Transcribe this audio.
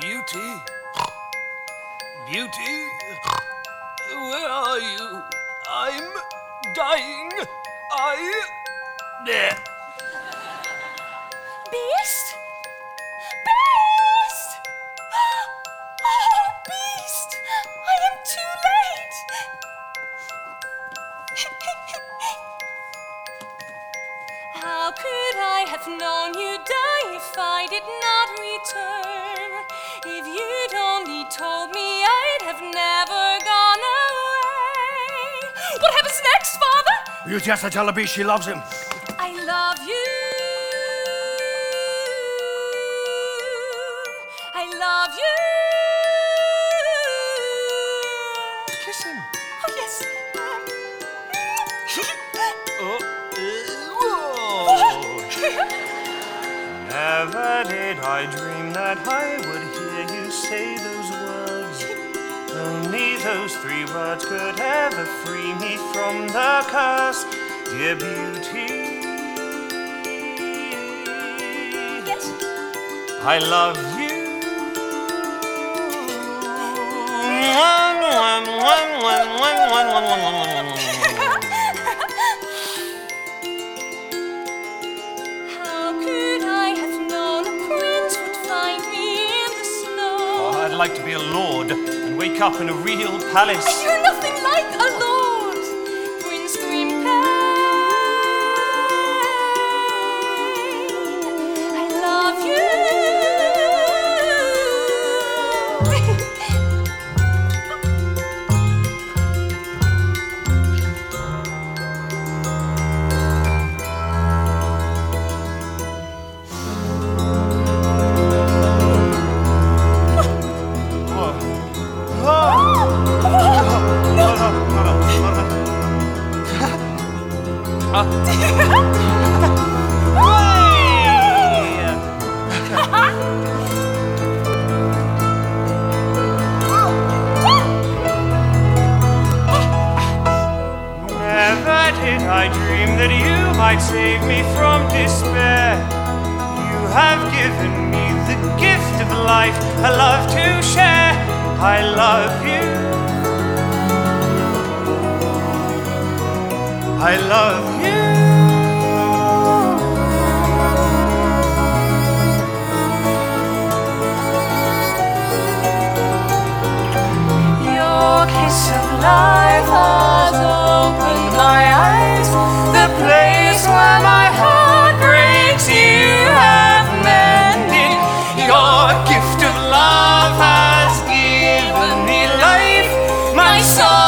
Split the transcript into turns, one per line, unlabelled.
Beauty? Beauty? Where are you? I'm dying. I.
Beast? How could I have known you'd die if I did not return? If you'd only told me, I'd have never gone away. What happens next, Father?
Beauty has to tell beast she loves him.
I love you. I love you.
Kiss him.
Oh, yes.
Oh,
I dream that I would hear you say those words. Only those three words could ever free me from the curse, dear beauty.
yes.
I love you.
How
like to be a lord and wake up in a real palace.
You're nothing like a lord, I
dream that you might save me from despair. You have given me the gift of life, a love to share. I love you. I love you.
Your kiss of life has opened my eyes. The place where my heart breaks, you have mended.
Your gift of love has given me life.
My sorrow